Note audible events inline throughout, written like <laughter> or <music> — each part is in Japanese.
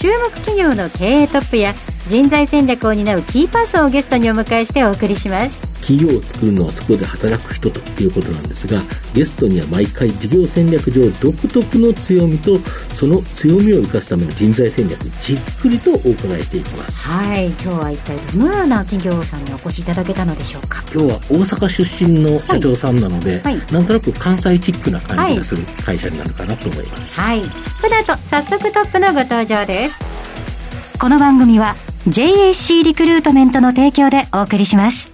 注目企業の経営トップや人材戦略を担うキーパーソンをゲストにお迎えしてお送りします。企業を作るのはそこで働く人ということなんですがゲストには毎回事業戦略上独特の強みとその強みを生かすための人材戦略じっくりとお伺いしていきますはい今日は一体どのような企業さんにお越しいただけたのでしょうか？今日は大阪出身の社長さんなので、はいはいなんとなく関西チックな感じがする会社になるかなと思います、はい。この後、早速トップのご登場です。この番組は JAC リクルートメントの提供でお送りします。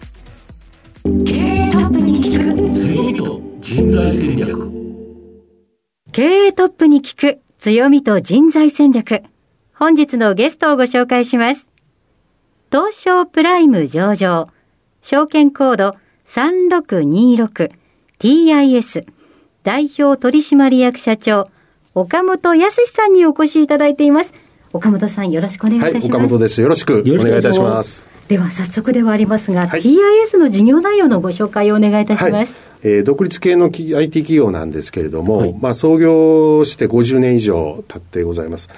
人材戦略経営トップに聞く強みと人材戦略。本日のゲストをご紹介します。東証プライム上場。証券コード 3626TIS 代表取締役社長岡本康さんにお越しいただいています。岡本さんよろしくお願いいたはい、します。岡本です。よろしくお願いいたします。では早速ではありますが、はい TIS の事業内容のご紹介をお願いいたします。はいえー独立系のき IT 企業なんですけれども、はいまあ、創業して50年以上経ってございます。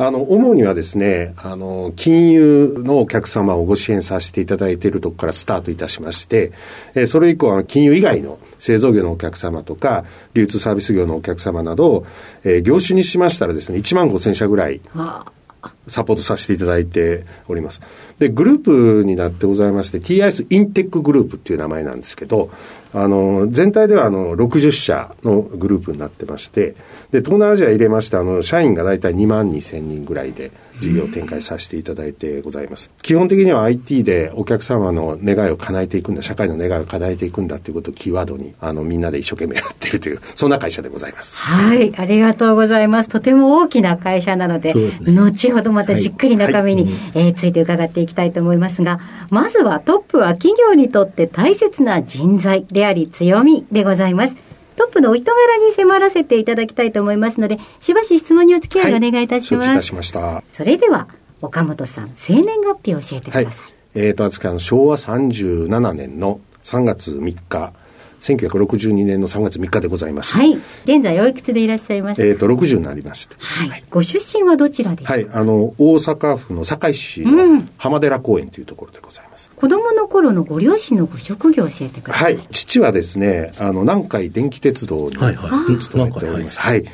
あの、主にはですね、あの、金融のお客様をご支援させていただいているところからスタートいたしまして、えーそれ以降は金融以外の製造業のお客様とか、流通サービス業のお客様など、えー業種にしましたらですね、1万5千社ぐらいあサポートさせていただいております。で、グループになってございまして、TIS インテックグループっていう名前なんですけど、あの、全体ではあの、60社のグループになってまして、で、東南アジア入れまして、あの、社員が大体2万2千人ぐらいで事業を展開させていただいてございます。基本的には IT でお客様の願いを叶えていくんだ、社会の願いを叶えていくんだっていうことをキーワードに、あの、みんなで一生懸命やっているという、そんな会社でございます。はい、ありがとうございます。とても大きな会社なので、ですね後ほどまたじっくり中身に、えーついて伺っていきたいと思いますが、まずはトップは企業にとって大切な人材であり強みでございます。トップのお人柄に迫らせていただきたいと思いますので、しばし質問にお付き合いお願いいたします。承知いたしました。それでは、岡本さん、生年月日を教えてくはいださい。。えっ、と、私あの昭和37年の3月3日、1962年の3月3日でございまして、はい。現在おいくつでいらっしゃいますか？えっ、と、60になりまして、はい。ご出身はどちらですか、はい、あの、大阪府の堺市うんの浜寺公園というところでございます。子供の頃のご両親のご職業を教えてくださ。はいい、父はですね、あの、南海電気鉄道にはいはい勤めております。はい。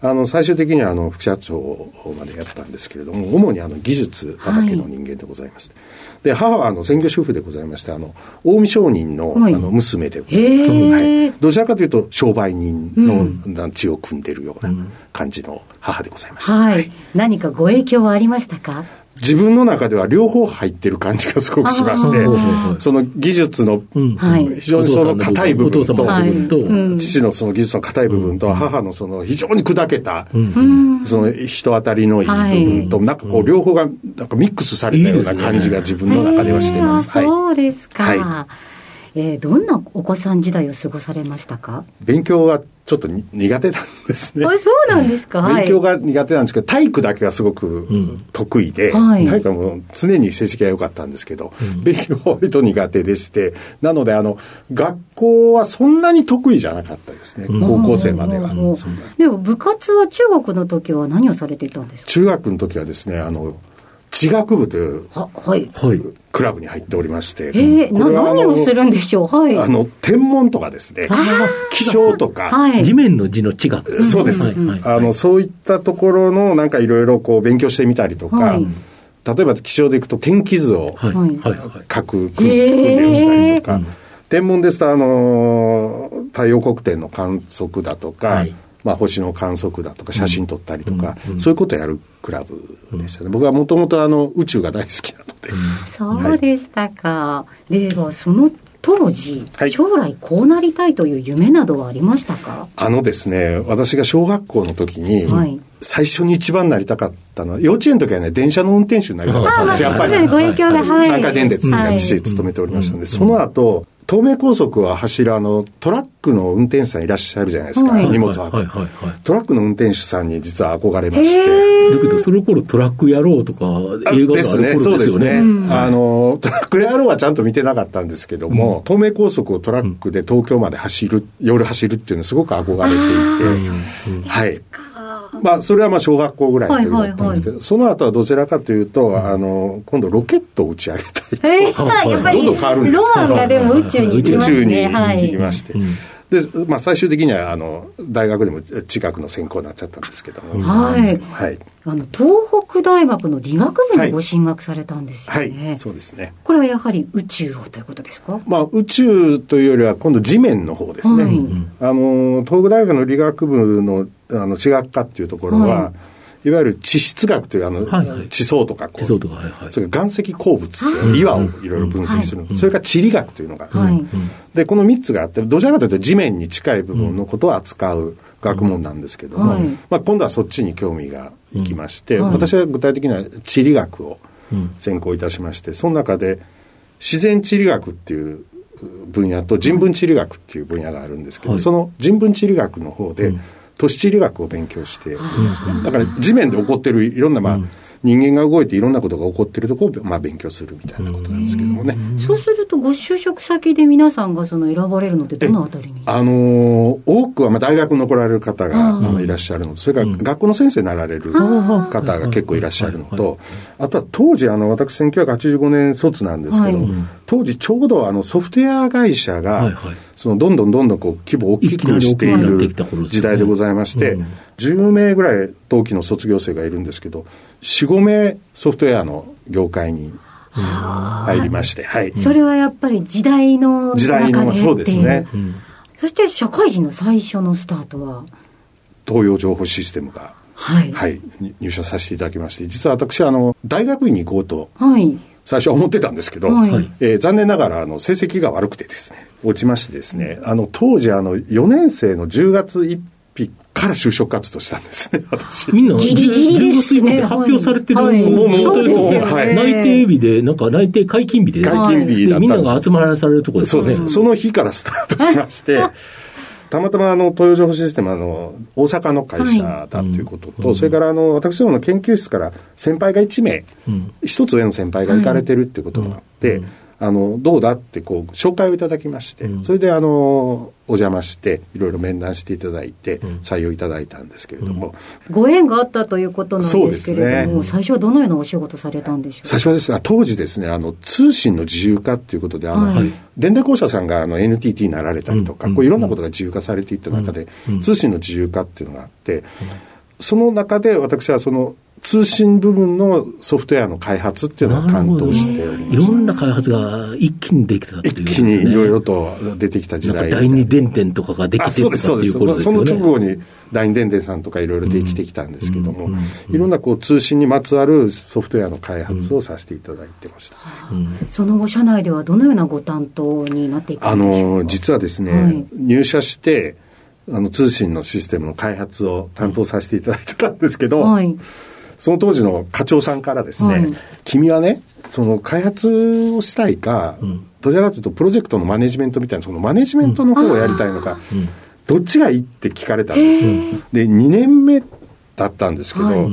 あの、最終的には、あの、副社長までやったんですけれども、主にあの、技術畑の人間でございます。で、母は、あの、専業主婦でございまして、あの、近江商人の、はいあの、娘でございます。はい。どちらかというと、商売人の血を組んでいるような感じの母でございました。はい。何かご影響はありましたか？自分の中では両方入ってる感じがすごくしましてその技術の非常にその硬い部分と、お父様のその技術の硬い部分と、母のその非常に砕けた、うん。その人当たりのいい部分と、なんかこう両方がなんかミックスされたような感じが自分の中ではしてます。そうですか。はえーどんなお子さん時代を過ごされましたか、勉強がちょっとに苦手なんですね。あそうなんですか？はい。勉強が苦手なんですけど、体育だけはすごく得意で、はい体育はもう常に成績が良かったんですけど、勉強は割と苦手でして、なので、あの、学校はそんなに得意じゃなかったですね、高校生までは。うんそんなでも部活は中学の時は何をされていたんですか？中学の時はですね、あの、地学部というははい。はい。クラブに入っておりまして、えー、なこれはあの何をするんでしょう？はい。あの、天文とかですね気象とか、はい。地面の字の地学。そうです、あのそういったところのなんかいろいろこう勉強してみたりとか、はい例えば気象でいくと天気図をはい。はいはい。はい。書く訓練をしたりとか、天文ですとあの太陽黒点の観測だとか、はいまあ、星の観測だとか写真撮ったりとか、そういうことをやるクラブでしたね、僕はもともと宇宙が大好きなので、そうでしたか。では、その当時、はい。将来こうなりたいという夢などはありましたか？あのですね、私が小学校の時に、はい。最初に一番なりたかったのは、幼稚園の時はね、電車の運転手になりたかったんです、やっぱり。ご影響が、はい。電鉄には勤めておりましたので、その後、東名高速は走るあの、トラックの運転手さんいらっしゃるじゃないですか、はい荷物を運ぶ、はいはいはい。トラックの運転手さんに実は憧れまへして。ーだけど、その頃トラック野郎とかあ映画があるですようですすね。ね。あの、トラック野郎はちゃんと見てなかったんですけども、東名高速をトラックで東京まで走る、夜走るっていうのはすごく憧れていて、はい。まあ、それはまあ小学校ぐらいの時だったんですけど、その後はどちらかというと、あの、今度ロケットを打ち上げたい。えー、どんどん変わるんですけどロマンがでも宇宙に行き宇ます宙にね。はい。行きまして。で、まあ最終的には、あの、大学でも近くの専攻になっちゃったんですけども。はいはい。あの、東北大学の理学部にご進学されたんですよはね。い。そうですね。これはやはり宇宙をということですか？まあ、宇宙というよりは今度地面の方ですね。はいあの、東北大学の理学部のあの地学科っていうところは、、はいわゆる地質学というあの、はいはい。地層とかこう地層とか、はいはい。それから岩石鉱物っていう岩をいろいろ分析するそれから地理学というのが、はい。でこの3つがあってどちらかというと地面に近い部分のことを扱う学問なんですけども、はい。まあ、今度はそっちに興味がいきまして、はい。私は具体的には地理学を専攻いたしましてその中で自然地理学っていう分野と人文地理学っていう分野があるんですけど、はい。その人文地理学の方で都市地理学を勉強してだから地面で起こってるいろんな、まあ人間が動いていろんなことが起こってるところを、まあ、勉強するみたいなことなんですけどもね。そうすると、ご就職先で皆さんがその選ばれるのってどのあたりに？あのー多くはまあ大学に残られる方が、うん。あのいらっしゃるのと、それから学校の先生になられる方が結構いらっしゃるのと、あとは当時、あの私、1985年卒なんですけど、はい当時ちょうどあのソフトウェア会社が、はいはいそのどんどんどんどんこう規模を大きくしている時代でございまして、うん10名ぐらい同期の卒業生がいるんですけど、4、5名ソフトウェアの業界に入りまして、はい。それはやっぱり時代の時代の、そうですね。そして社会人の最初のスタートは、東洋情報システムがはい。はい、に入社させていただきまして、実は私はあの大学院に行こうとはい。最初は思ってたんですけど、はい。えー残念ながらあの成績が悪くてですね、落ちましてですね、あの当時あの4年生の10月1日から就職活動したんですね、<laughs> 私。みんな、ギリギリですね。10発表されてるはい。もうもう本当ですよそうですよね。内定日で、なんか内定解禁日で、解禁日だったんです。でみんなが集まらされるところですよね。そうです。その日からスタートしまして、<laughs> たまたまあの東洋情報システムはあの大阪の会社だということと、それからあの私どもの研究室から先輩が1名、うん。一つ上の先輩が行かれてるっていうことがあって、あのどうだってこう紹介をいただきまして、うん。それであのお邪魔していろいろ面談していただいて採用いただいたんですけれども、ご縁があったということなんですけれども、ね。最初はどのようなお仕事されたんでしょう？最初はですね当時ですねあの通信の自由化っていうことであの、はい。電電公社さんがあの NTT になられたりとか、うんこういろんなことが自由化されていった中で、うん通信の自由化っていうのがあって、その中で私はその通信部分のソフトウェアの開発っていうのを担当しておりましいろんな開発が一気にできたってた。いう、一気にいろいろと出てきた時代なんか第二電電とかができあてそうですそうですとかっていうことですその。直後に第二電電さんとかいろいろできてきたんですけども、うんうんいろんなこう通信にまつわるソフトウェアの開発をさせていただいてました。うんその後、社内ではどのようなご担当になっていくあんでしょうか？の実はですね、はい入社してあの通信のシステムの開発を担当させていただいてたんですけど、はい。その当時の課長さんからですね、はい君はねその開発をしたいか、ん。どちらかというとプロジェクトのマネジメントみたいなそのマネジメントの方をやりたいのか、どっちがいいって聞かれたんですよ。で2年目だったんですけど、はい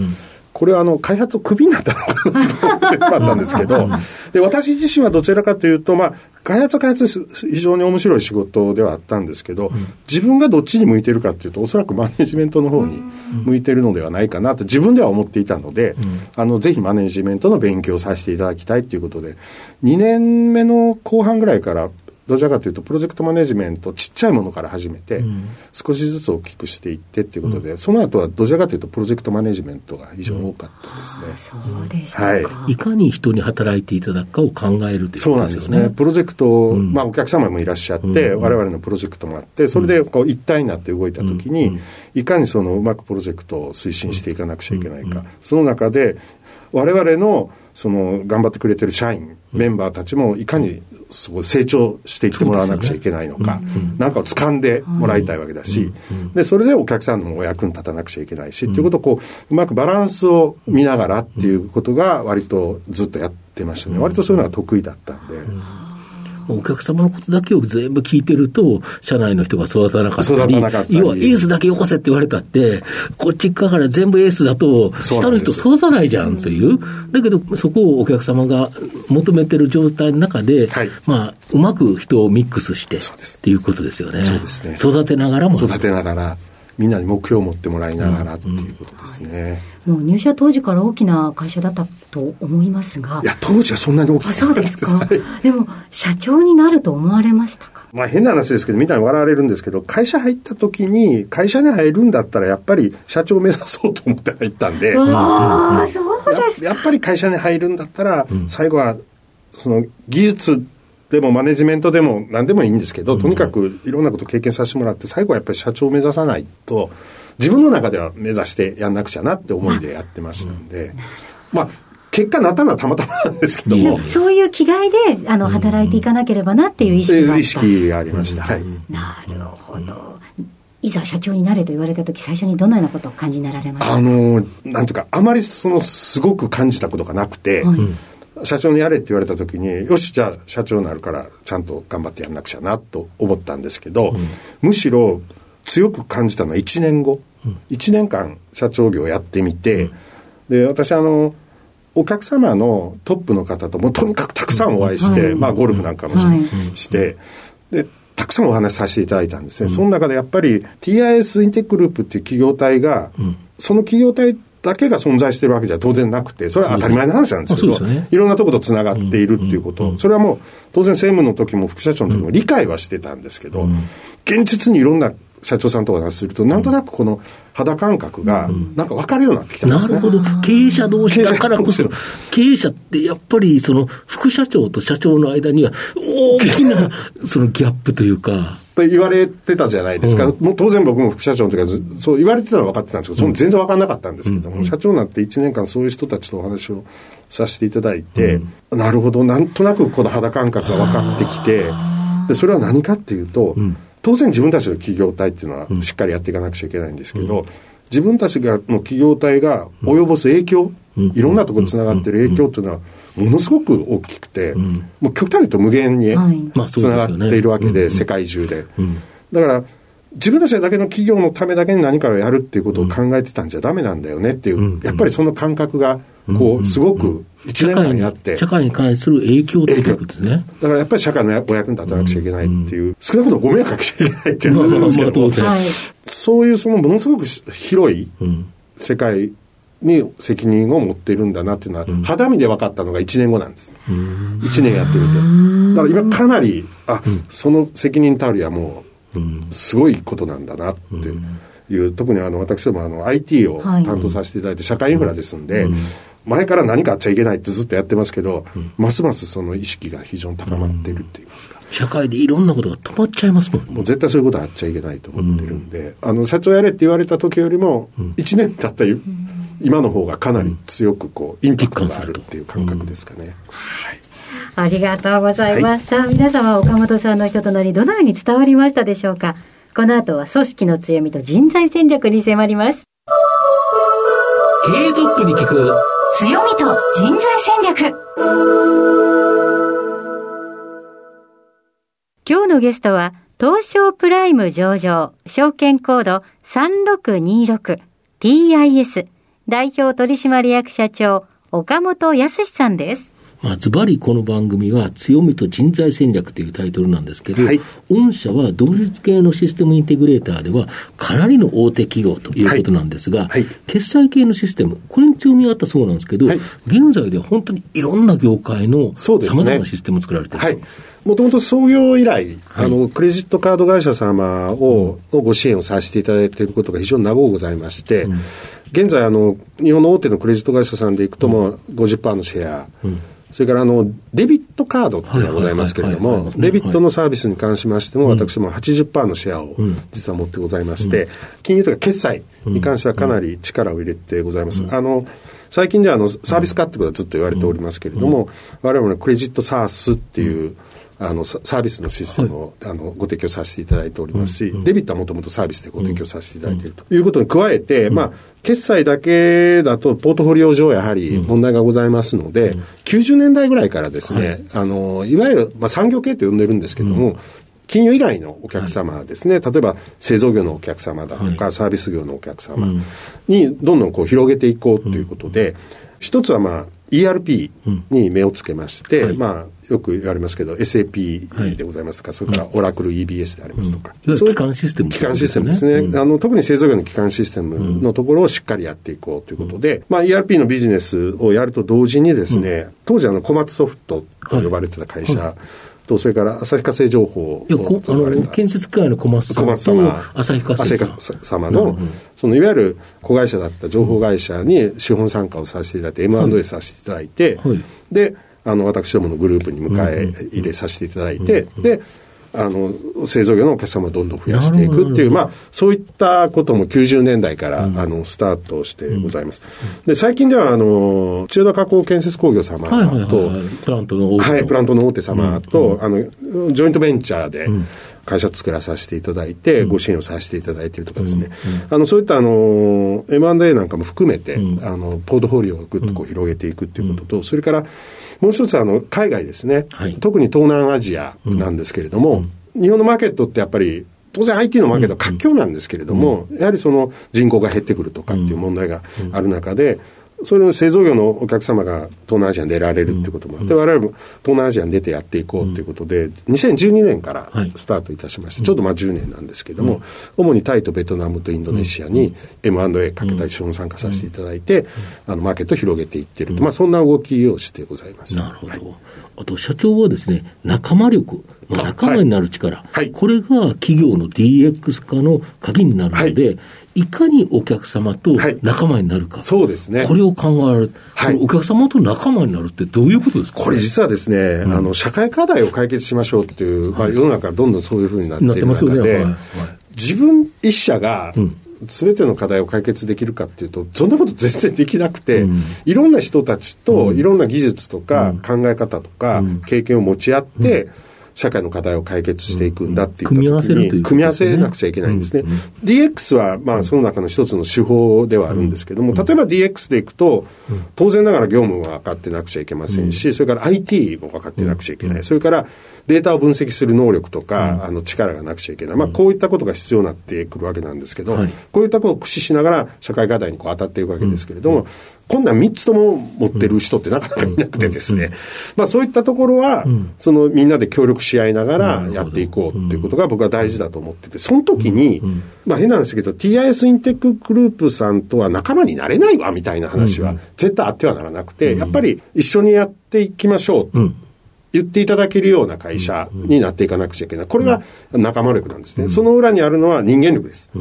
これはあの開発をクビになったのかなと思ってしまったんですけど、で私自身はどちらかというと、まあ、開発は開発非常に面白い仕事ではあったんですけど、自分がどっちに向いてるかというと、おそらくマネジメントの方に向いてるのではないかなと自分では思っていたので、あのぜひマネジメントの勉強をさせていただきたいということで、2年目の後半ぐらいから、どちらかというと、プロジェクトマネジメント、ちっちゃいものから始めて、少しずつ大きくしていってっていうことで、その後はどちらかというと、プロジェクトマネジメントが非常に多かったですね。そうでしたか。はいいかに人に働いていただくかを考えるというそうこなんですね。とですよね。プロジェクト、んまあお客様もいらっしゃって、うん我々のプロジェクトもあって、それでこう一体になって動いたときに、うんいかにそのうまくプロジェクトを推進していかなくちゃいけないか。その中で、我々のその頑張ってくれてる社員、メンバーたちもいかにそこ成長していってもらわなくちゃいけないのか、なんかを掴んでもらいたいわけだし、で、それでお客さんのお役に立たなくちゃいけないし、っていうことをこう、うまくバランスを見ながらっていうことが割とずっとやってましたね。割とそういうのが得意だったんで。お客様のことだけを全部聞いてると、社内の人が育たなかったり、育たり。要はエースだけよこせって言われたって、こっち側から全部エースだと、下の人育たないじゃんという、だけどそこをお客様が求めてる状態の中で、はい。まあ、うまく人をミックスしてそうですっていうことですよね。そうですね。育てながらも。育てながら、みんなに目標を持ってもらいながらっていうことですね。もう入社当時から大きな会社だったと思いますが。いや、当時はそんなに大きくあそうですか。<laughs> はい。でも社長になると思われましたか？まあ変な話ですけど、みんなに笑われるんですけど、会社入った時に、会社に入るんだったら、やっぱり社長を目指そうと思って入ったんで、わあそうですややっぱり会社に入るんだったら、最後は、その技術でもマネジメントでも何でもいいんですけど、とにかくいろんなこと経験させてもらって、最後はやっぱり社長を目指さないと、自分の中では目指してやんなくちゃなって思いでやってましたんで、まあ、結果なったのはたまたまなんですけども、そういう気概であの働いていかなければなっていう意識があった。意識がありました。はい。なるほど。いざ社長になれと言われた時最初にどのようなことを感じになられましたか？あの、なんていうか、あまりその、すごく感じたことがなくて、はい社長にやれって言われた時に、よし、じゃあ社長になるから、ちゃんと頑張ってやんなくちゃな、と思ったんですけど、むしろ強く感じたのは1年後。1年間社長業やってみて、で、私あの、お客様のトップの方ともとにかくたくさんお会いして、はい。まあゴルフなんかもし,、て、で、たくさんお話しさせていただいたんですね。その中でやっぱり TIS インテックグループっていう企業体が、その企業体だけが存在してるわけじゃ当然なくて、それは当たり前の話なんですけど、ね。いろんなところとつながっているっていうこと、それはもう当然政務の時も副社長の時も理解はしてたんですけど、現実にいろんな社長さんとお話しすると、なんとなくこの肌感覚が、なんか分かるようになってきたんですね。なるほど。経営者同士だからこそ経営者同、<laughs> 経営者ってやっぱりその副社長と社長の間には大きなそのギャップというか、と言われてたじゃないですか。もう当然僕も副社長の時はずそう言われてたのは分かってたんですけど、その全然分かんなかったんですけども、社長になって1年間そういう人たちとお話をさせていただいて、なるほど、なんとなくこの肌感覚が分かってきて、で、それは何かっていうと、当然自分たちの企業体っていうのはしっかりやっていかなくちゃいけないんですけど、自分たちがの企業体が及ぼす影響、いろんなところにつながってる影響っていうのは、ものすごく大きくて、もう極端に言うと無限につながっているわけで、世界中で。だから、自分たちだけの企業のためだけに何かをやるっていうことを考えてたんじゃダメなんだよねっていう、やっぱりその感覚が、こう、すごく一年間社会にやって、社会に関する影響っていうことですね。だからやっぱり社会のお役に立たなくちゃいけないっていう、少なくともご迷惑かけちゃいけないっていう話なんですけど。そういうそのものすごく広いうん。世界に責任を持っているんだなっていうのは、肌身で分かったのが1年後なんです。1年やってみて。だから今かなり、あ、その責任たるやもう、すごいことなんだなっていう、特にあの私どもあの IT をはい。担当させていただいて社会インフラですんで、前から何かあっちゃいけないってずっとやってますけど、ますますその意識が非常に高まっているって言いますか。社会でいろんなことが止まっちゃいますもん。もう絶対そういうことはあっちゃいけないと思ってるんで、あの社長やれって言われた時よりも、1年経った今の方がかなり強くこう、インパクトがあるっていう感覚ですかね。ありがとうございます。さあ、皆様は岡本さんの人となり、どのように伝わりましたでしょうかこの後は組織の強みと人材戦略に迫ります。経営トップに聞く強みと人材戦略。今日のゲストは、東証プライム上場、証券コード 3626TIS 代表取締役社長、岡本康さんです。まあ、ズバリこの番組は強みと人材戦略というタイトルなんですけど、はい。御社は独立系のシステムインテグレーターではかなりの大手企業ということなんですが、はい。はい。決済系のシステム、これに強みがあったそうなんですけど、はい。現在では本当にいろんな業界のそうですね。さまざまなシステムを作られてい。る。もともと創業以来、あの、クレジットカード会社様を、のご支援をさせていただいていることが非常に長うございまして、現在、あの、日本の大手のクレジット会社さんでいくとも、50%のシェア、それから、あの、デビットカードっていうのがございますけれどもデビットのサービスに関しましても、私も80%のシェアを実は持ってございまして、金融とか決済に関してはかなり力を入れてございます。あの、最近ではあのサービス化ってことはずっと言われておりますけれども、我々のクレジットサースっていう、あのササービスのシステムを、あのご提供させていただいておりますし、デビットはもともとサービスでご提供させていただいていると。いうことに加えて、まあ、決済だけだとポートフォリオ上やはり問題がございますので、90年代ぐらいからですね、あのいわゆる、まあ、産業系と呼んでるんですけども、金融以外のお客様ですね、例えば製造業のお客様だとか、サービス業のお客様にどんどんこう広げていこうということで、一つはまあ ERP に目をつけまして、まあよく言われますけど SAP でございますとか、それからオラクル EBS でありますとか、うん。そういう基幹システム基幹システムですね、うん。あの特に製造業の基幹システムのところをしっかりやっていこうということで、まあ、ERP のビジネスをやると同時にですね、当時あの小松ソフトと呼ばれてた会社と、それから旭化成情報いやこあの建設機械の小松さんと様。旭化成様の、そのいわゆる子会社だった情報会社に資本参加をさせていただいて、M&A させていただいて、はい。であの私どものグループに迎え入れさせていただいて、であの製造業のお客様をどんどん増やしていくっていう、まあ、そういったことも90年代から、あのスタートしてございます。で最近ではあの千代田加工建設工業様と、プラントの大手はい、プラントの大手様と、あの、ジョイントベンチャーで会社作らさせていただいて、ご支援をさせていただいているとかですね、あの、そういったあの、M&A なんかも含めて、あの、ポートフォリオをぐっとこう広げていくっていうことと、それから、もう一つあの、海外ですね、はい。特に東南アジアなんですけれども、日本のマーケットってやっぱり、当然 IT のマーケットは活況なんですけれども、やはりその人口が減ってくるとかっていう問題がある中で、それの製造業のお客様が東南アジアに出られるってこともあって、我々も東南アジアに出てやっていこうということで、2012年からはい。スタートいたしまして、ちょっとまあ10年なんですけれども、主にタイとベトナムとインドネシアに M&A かけたり資本参加させていただいて、あのマーケットを広げていっていると、まあそんな動きをしてございます。なるほど、はいあと社長はですね、仲間力、まあ、仲間になる力、はい。これが企業の DX 化の鍵になるので、い、かにお客様とはい。仲間になるか、そうですね。これを考えられる、はい。お客様と仲間になるってどういうことですか？これ実はですね、あの、社会課題を解決しましょうっていう、まあ世の中どんどんそういうふうになっているますよね、中で、はいはい。自分一社がん、すべての課題を解決できるかっていうと、そんなこと全然できなくて、うん。いろんな人たちと、いろんな技術とか、考え方とか、経験を持ち合って、社会の課題を解決していくんだって言った時に、組み合わせるという組み合わせなくちゃいけないんですね。DX は、まあ、その中の一つの手法ではあるんですけども、例えば DX でいくと、当然ながら業務は分かってなくちゃいけませんし、それから IT も分かってなくちゃいけない。それからデータを分析する能力とか、あの力がなくちゃいけない。まあ、こういったことが必要になってくるわけなんですけど、はい。こういったことを駆使しながら社会課題にこう当たっていくわけですけれども、こんなん3つとも持ってる人ってなかなかいなくてですね、まあそういったところは、そのみんなで協力し合いながらやっていこうっていうことが僕は大事だと思ってて、その時に、まあ変なんですけど、TIS インテックグループさんとは仲間になれないわみたいな話は絶対あってはならなくて、やっぱり一緒にやっていきましょう。うん言っていただけるような会社になっていかなくちゃいけない。これが仲間力なんですね。その裏にあるのは人間力です。あ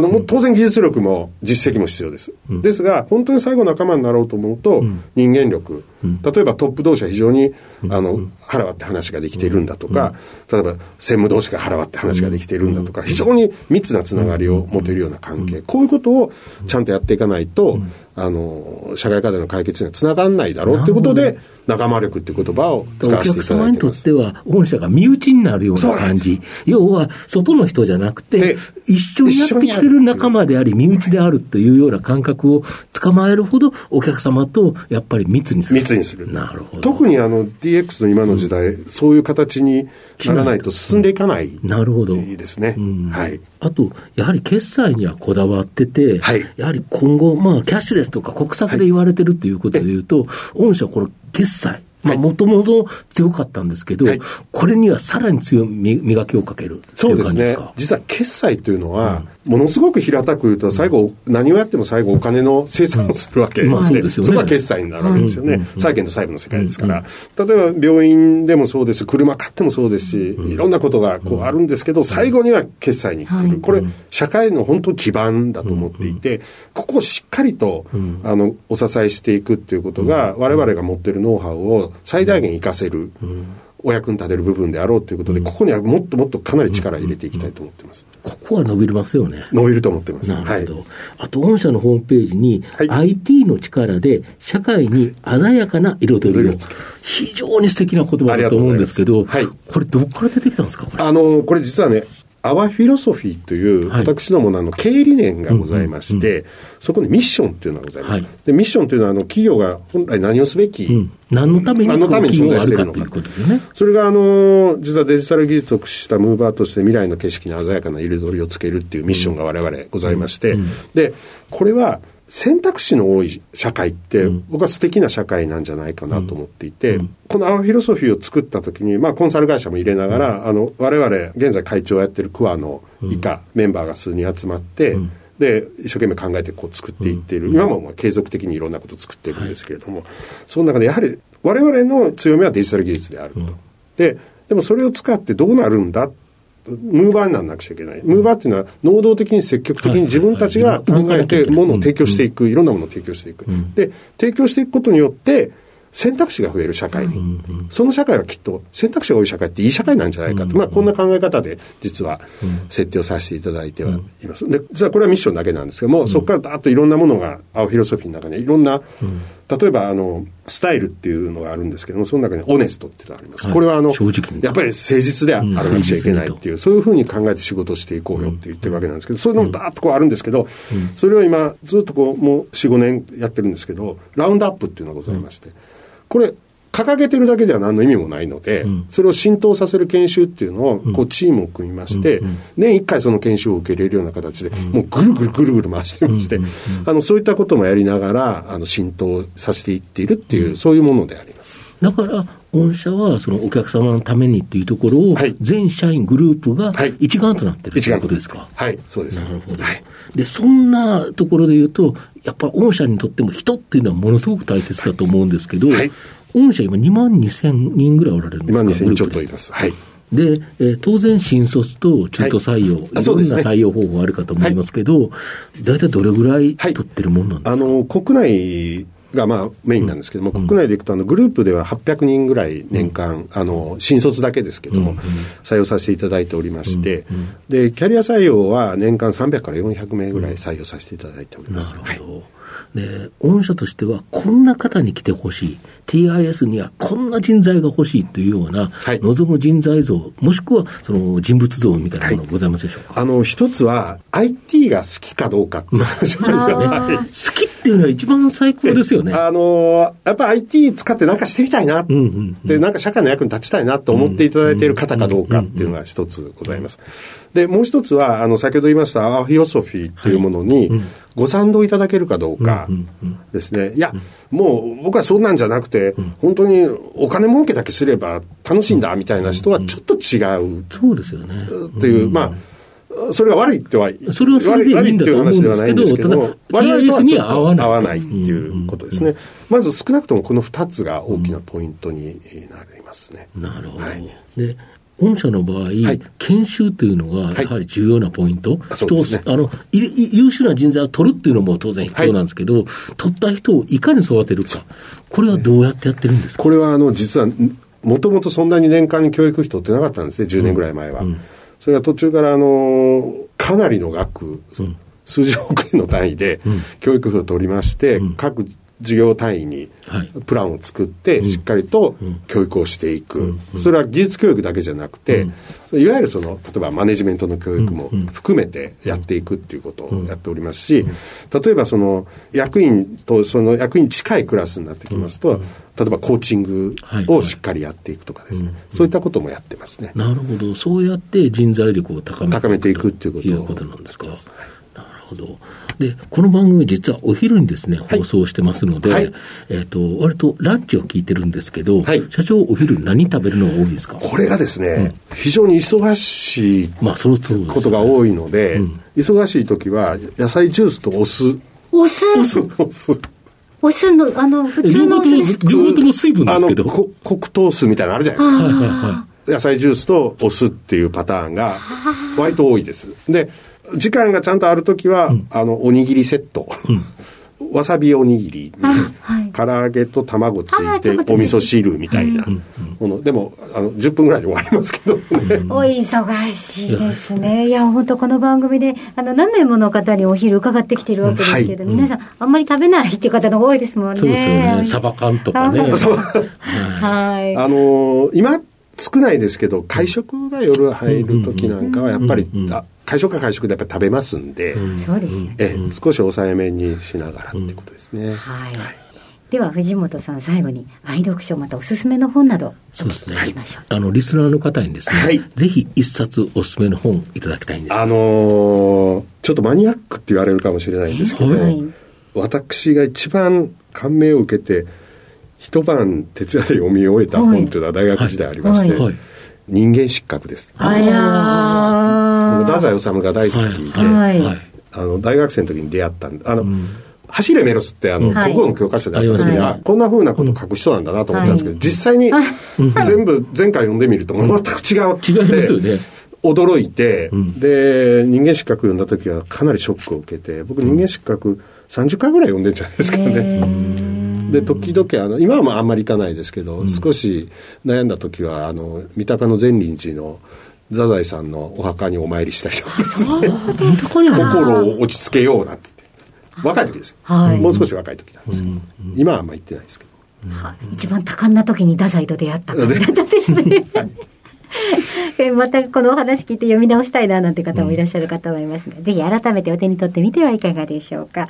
の、当然技術力も実績も必要です。ですが、本当に最後仲間になろうと思うと、人間力。例えばトップ同士は非常に、あの、腹割って話ができているんだとか、例えば専務同士が腹割って話ができているんだとか、非常に密なつながりを持てるような関係。こういうことをちゃんとやっていかないと、あの、社会課題の解決にはつながらないだろうということで、仲間力っていう言葉を使おわせてい客様にとただいてます。っては、御社が身内になるようなな感じ。要は、外の人じゃなくてで、一緒にやってくれる仲間であり、身内であるというような感覚を捕まえるほど、お客様とやっぱり密にする。密にする。なるほど。特にあの DX の今の時代、そういう形にならないと進んでいかない。なるほど。いいですね。はい。あと、やはり決済にはこだわってて、はいやはり今後、まあ、キャッシュレスとか国策で言われてるということでいうと、御社、この決済、まあ、もともと強かったんですけど、はいこれにはさらに強いみ磨きをかけるそうですね。実は決済というのは、ものすごく平たく言うと、最後、何をやっても最後お金の生産をするわけまあそうですよね。そこが決済になるわけですよね。債券と債務の世界ですから。例えば病院でもそうです。し、車買ってもそうですし、いろんなことがこうあるんですけど、最後には決済に来る。これ、社会の本当基盤だと思っていて、ここをしっかりと、あの、お支えしていくっていうことが、我々が持っているノウハウを最大限活かせる。お役に立てる部分であろうということで、ここにはもっともっとかなり力を入れていきたいと思ってます。ここは伸びますよね。伸びると思ってます。なるほど。はい、あと、御社のホームページに、はい、IT の力で社会に鮮やかな彩りを。非常に素敵な言葉だと思うんですけど、はい、これどこから出てきたんですかあの、これ実はね、アワフィロソフィーという、私どものあの経営理念がございまして、そこにミッションというのがございます。はい、でミッションというのは、あの企業が本来何をすべき、うん、何のために何のために存在しているのかという。ことですね。それが、あの、実はデジタル技術を駆使したムーバーとして未来の景色に鮮やかな彩りをつけるっていうミッションが我々ございまして、で、これは、選択肢の多い社会って、僕は素敵な社会なんじゃないかなと思っていて、このアワフィロソフィーを作った時に、まあコンサル会社も入れながら、あの、我々、現在会長をやってるクアの以下、メンバーが数人集まって、で、一生懸命考えてこう作っていっている。今もまあ継続的にいろんなことを作っているんですけれども、その中でやはり我々の強みはデジタル技術であると。で、でもそれを使ってどうなるんだムーバーにならなくちゃいけない。ムーバーっていうのは、能動的に積極的に自分たちが考えて、ものを提供していく、いろんなものを提供していく。で、提供していくことによって、選択肢が増える社会。に、その社会はきっと選択肢が多い社会っていい社会なんじゃないかと、まあ、こんな考え方で実は設定をさせていただいてはいます。で実はこれはミッションだけなんですけども、そこからだっといろんなものが青フィロソフィーの中にいろんな、例えばあのスタイルっていうのがあるんですけどもその中にオネストっていうのがあります、はい、これはあのやっぱり誠実であらなくちゃいけないっていう、そういうふうに考えて仕事をしていこうよって言ってるわけなんですけど、そういうのもだーっとこうあるんですけど、それを今ずっとこうもう45年やってるんですけどラウンドアップっていうのがございまして、これ掲げてるだけでは何の意味もないので、うん、それを浸透させる研修っていうのを、こう、チームを組みまして、うん、年1回その研修を受け入れるような形で、もうぐるぐるぐるぐる回してまして、あの、そういったこともやりながら、あの、浸透させていっているっていう、そういうものであります。だから、御社はそのお客様のためにっていうところを、全社員グループが一丸となってるということですか？はい、そうです。なるほど。はい、で、そんなところで言うと、やっぱ御社にとっても人っていうのはものすごく大切だと思うんですけど、はい、御社今2万2000人ぐらいおられるんですか ?2 万2000ちょっといます。はい。で、えー、当然新卒と中途採用、はい、いろんな採用方法あるかと思いますけど、大、体、どれぐらい取ってるもんなんですか、はい、あの、国内がまあメインなんですけども、うん、国内でいくとあのグループでは800人ぐらい年間、うん、あの新卒だけですけども、うん、採用させていただいておりまして、でキャリア採用は年間300から400名ぐらい採用させていただいております。なるほど、はい。で、御社としては、こんな方に来てほしい、TIS にはこんな人材が欲しいというような、はい、望む人材像、もしくはその人物像みたいなものございますでしょうか、はい、あの、一つは、IT が好きかどうかっていう話なんですよね。好きっていうのは一番最高ですよね。<laughs> あの、やっぱ IT 使ってなんかしてみたいな、うんうんうん、で、なんか社会の役に立ちたいなと思っていただいている方かどうかっていうのが一つございます。で、もう一つは、あの、先ほど言いました、アフィロソフィーというものに、ご賛同いただけるかどうかですね。いや、もう僕はそんなんじゃなくて、本当にお金儲けだけすれば楽しいんだみたいな人はちょっと違う。そうですよね。っていう、まあ、それが悪いっては、それはそれでいいんだと思うんですけど、我々とはちょっと合わない。っていうことですね。まず少なくともこの2つが大きなポイントになりますね。なるほど。で御社の場合、はい、研修というのがやはり重要なポイント、はい、人を、ね、あの優秀な人材を取るっていうのも当然必要なんですけど、はい、取った人をいかに育てるか、これはどうやってやってるんですか、これはあの実は、もともとそんなに年間に教育費取ってなかったんですね、10年ぐらい前は。うん。うん、それが途中からあのかなりの額、うん、数十億円の単位で教育費を取りまして、各授業単位にプランを作って、しっかりと教育をしていく、それは技術教育だけじゃなくて、いわゆるその例えばマネジメントの教育も含めてやっていくっていうことをやっておりますし、例えばその役員とその役員近いクラスになってきますと、例えばコーチングをしっかりやっていくとかですね、そういったこともやってますね。なるほど、そうやって人材力を高めていくっていうことなんですか。ほど。で、この番組実はお昼にですね、放送してますので、はい、えっ、ー、と、割とランチを聞いてるんですけど、はい、社長お昼何食べるのが多いですか？これがですね、うん、非常に忙しい、まあ、その通りことが多いので、うん、忙しい時は野菜ジュースとお酢。お酢？お酢お酢。お酢の、あの、普通のお酢。地元の水分ですけど。黒糖酢みたいなのあるじゃないですか。はいはいはい。野菜ジュースとお酢っていうパターンが割と多いです。で、時間がちゃんとあるときは、うん、あの、おにぎりセット。わさびおにぎり、はい。唐揚げと卵ついてお味噌汁みたいなもの、でもあの10分ぐらいで終わりますけどね、お忙しいですね。いや、本当この番組で、あの、何名もの方にお昼伺ってきてるわけですけど、はい。皆さん、あんまり食べないっていう方が多いですもんね。そうですよね。サバ缶とかね。あそうはい。あのー今少ないですけど会食が夜入る時なんかはやっぱり、うんうん。あ会食か会食でやっぱり食べますんで、そうですよね。ええ少し抑えめにしながらっていうことですね、はい。では、藤本さん、最後に、愛読書、またおすすめの本など、お聞そうですしましょう。。あの、リスナーの方にですね、はいぜひ一冊おすすめの本いただきたいんです。あのーちょっとマニアックって言われるかもしれないんですけど、はい私が一番感銘を受けて一晩徹夜で読み終えた本というのは大学時代ありまして、はいはい。人間失格です。あらー。太宰治が大好きで、はい。はい。あの大学生の時に出会ったんであの、走れメロスってあの、はい。国語の教科書であった時に、ありますあこんなふうなこと書く人なんだなと思ったんですけど、はい。実際に全部前回読んでみると全く違う。って違いますよね。驚いて、ん。で人間失格読んだ時はかなりショックを受けて僕人間失格30回ぐらい読んでんじゃないですかね。で時々あの今はまああんまり行かないですけど、少し悩んだ時はあの三鷹の善林寺の太宰さんのお墓にお参りしたりとか。ですね心を落ち着けようなんつって。若い時ですよ、はい。もう少し若い時なんですけど、今はあんまり行ってないですけど。はい。一番多感な時に太宰と出会った方だったんですね。<laughs> <laughs> えまたこのお話聞いて読み直したいななんて方もいらっしゃるかと思いますが、ぜひ改めてお手に取ってみてはいかがでしょうか。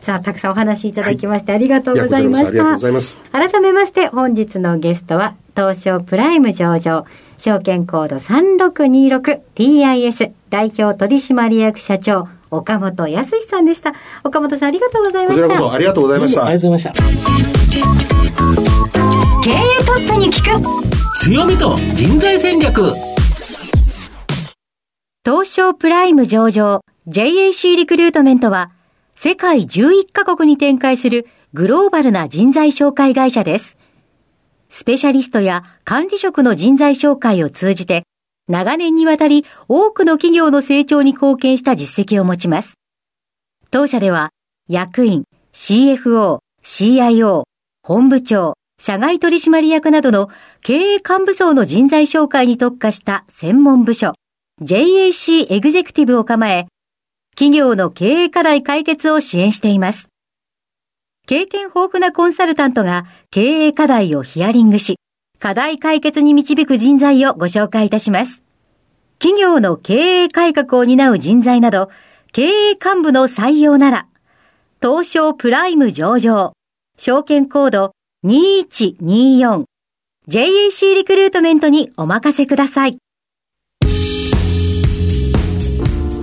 さあ、たくさんお話いただきましてありがとうございました。いやこちらこそありがとうございます改めまして本日のゲストは東証プライム上場証券コード 3626TIS 代表取締役社長岡本康さんでした。岡本さんありがとうございました。こちらこそありがとうございましたありがとうございました。経営トップに聞く強みと人材戦略。東証プライム上場 JAC リクルートメントは世界11カ国に展開するグローバルな人材紹介会社です。スペシャリストや管理職の人材紹介を通じて長年にわたり多くの企業の成長に貢献した実績を持ちます。当社では役員、CFO、CIO、本部長、社外取締役などの経営幹部層の人材紹介に特化した専門部署 JAC エグゼクティブを構え、企業の経営課題解決を支援しています。経験豊富なコンサルタントが経営課題をヒアリングし、課題解決に導く人材をご紹介いたします。企業の経営改革を担う人材など、経営幹部の採用なら、東証プライム上場、証券コード2124、JAC リクルートメントにお任せください。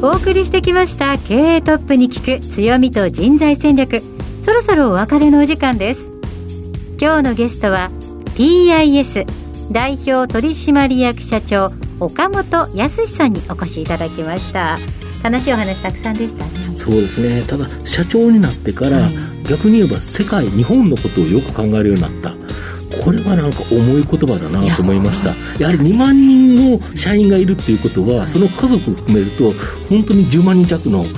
お送りしてきました経営トップに聞く強みと人材戦略。そろそろお別れのお時間です。今日のゲストは PIS 代表取締役社長岡本康さんにお越しいただきました。楽しいお話たくさんでしたねそうですね。ただ、社長になってから、はい逆に言えば世界、日本のことをよく考えるようになった。これはなんか重い言葉だなと思いました。やはり2万人の社員がいるっていうことは、その家族含めると、本当に10万人弱の、はい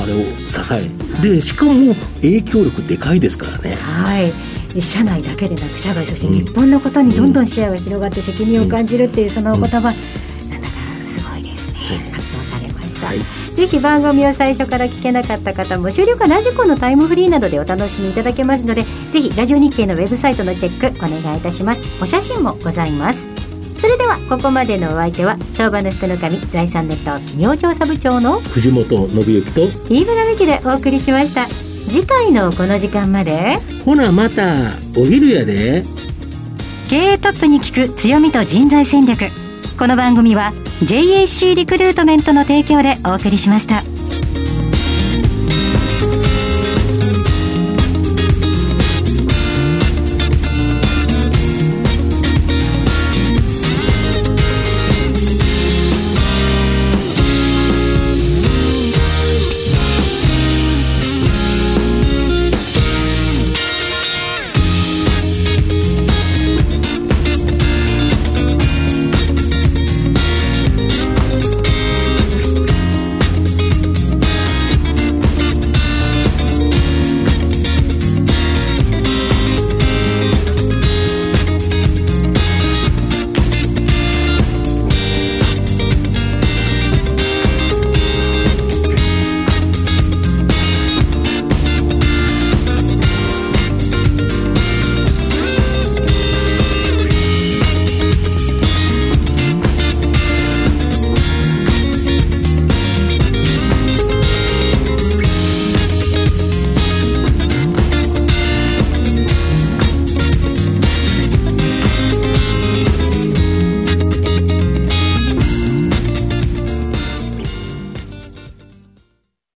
あれを支え。で、しかも影響力でかいですからね。はい社内だけでなく社外そして日本のことにどんどん視野が広がって責任を感じるっていうそのお言葉、なんだかぜひ番組を最初から聞けなかった方も終了後ラジコのタイムフリーなどでお楽しみいただけますのでぜひラジオ日経のウェブサイトのチェックお願いいたします。お写真もございます。それではここまでのお相手は相場の福の神財産ネット企業調査部長の藤本信之と、飯村美希でお送りしました。次回のこの時間までほなまた、お昼やで。経営トップに聞く強みと人材戦略。この番組は JAC リクルートメントの提供でお送りしました。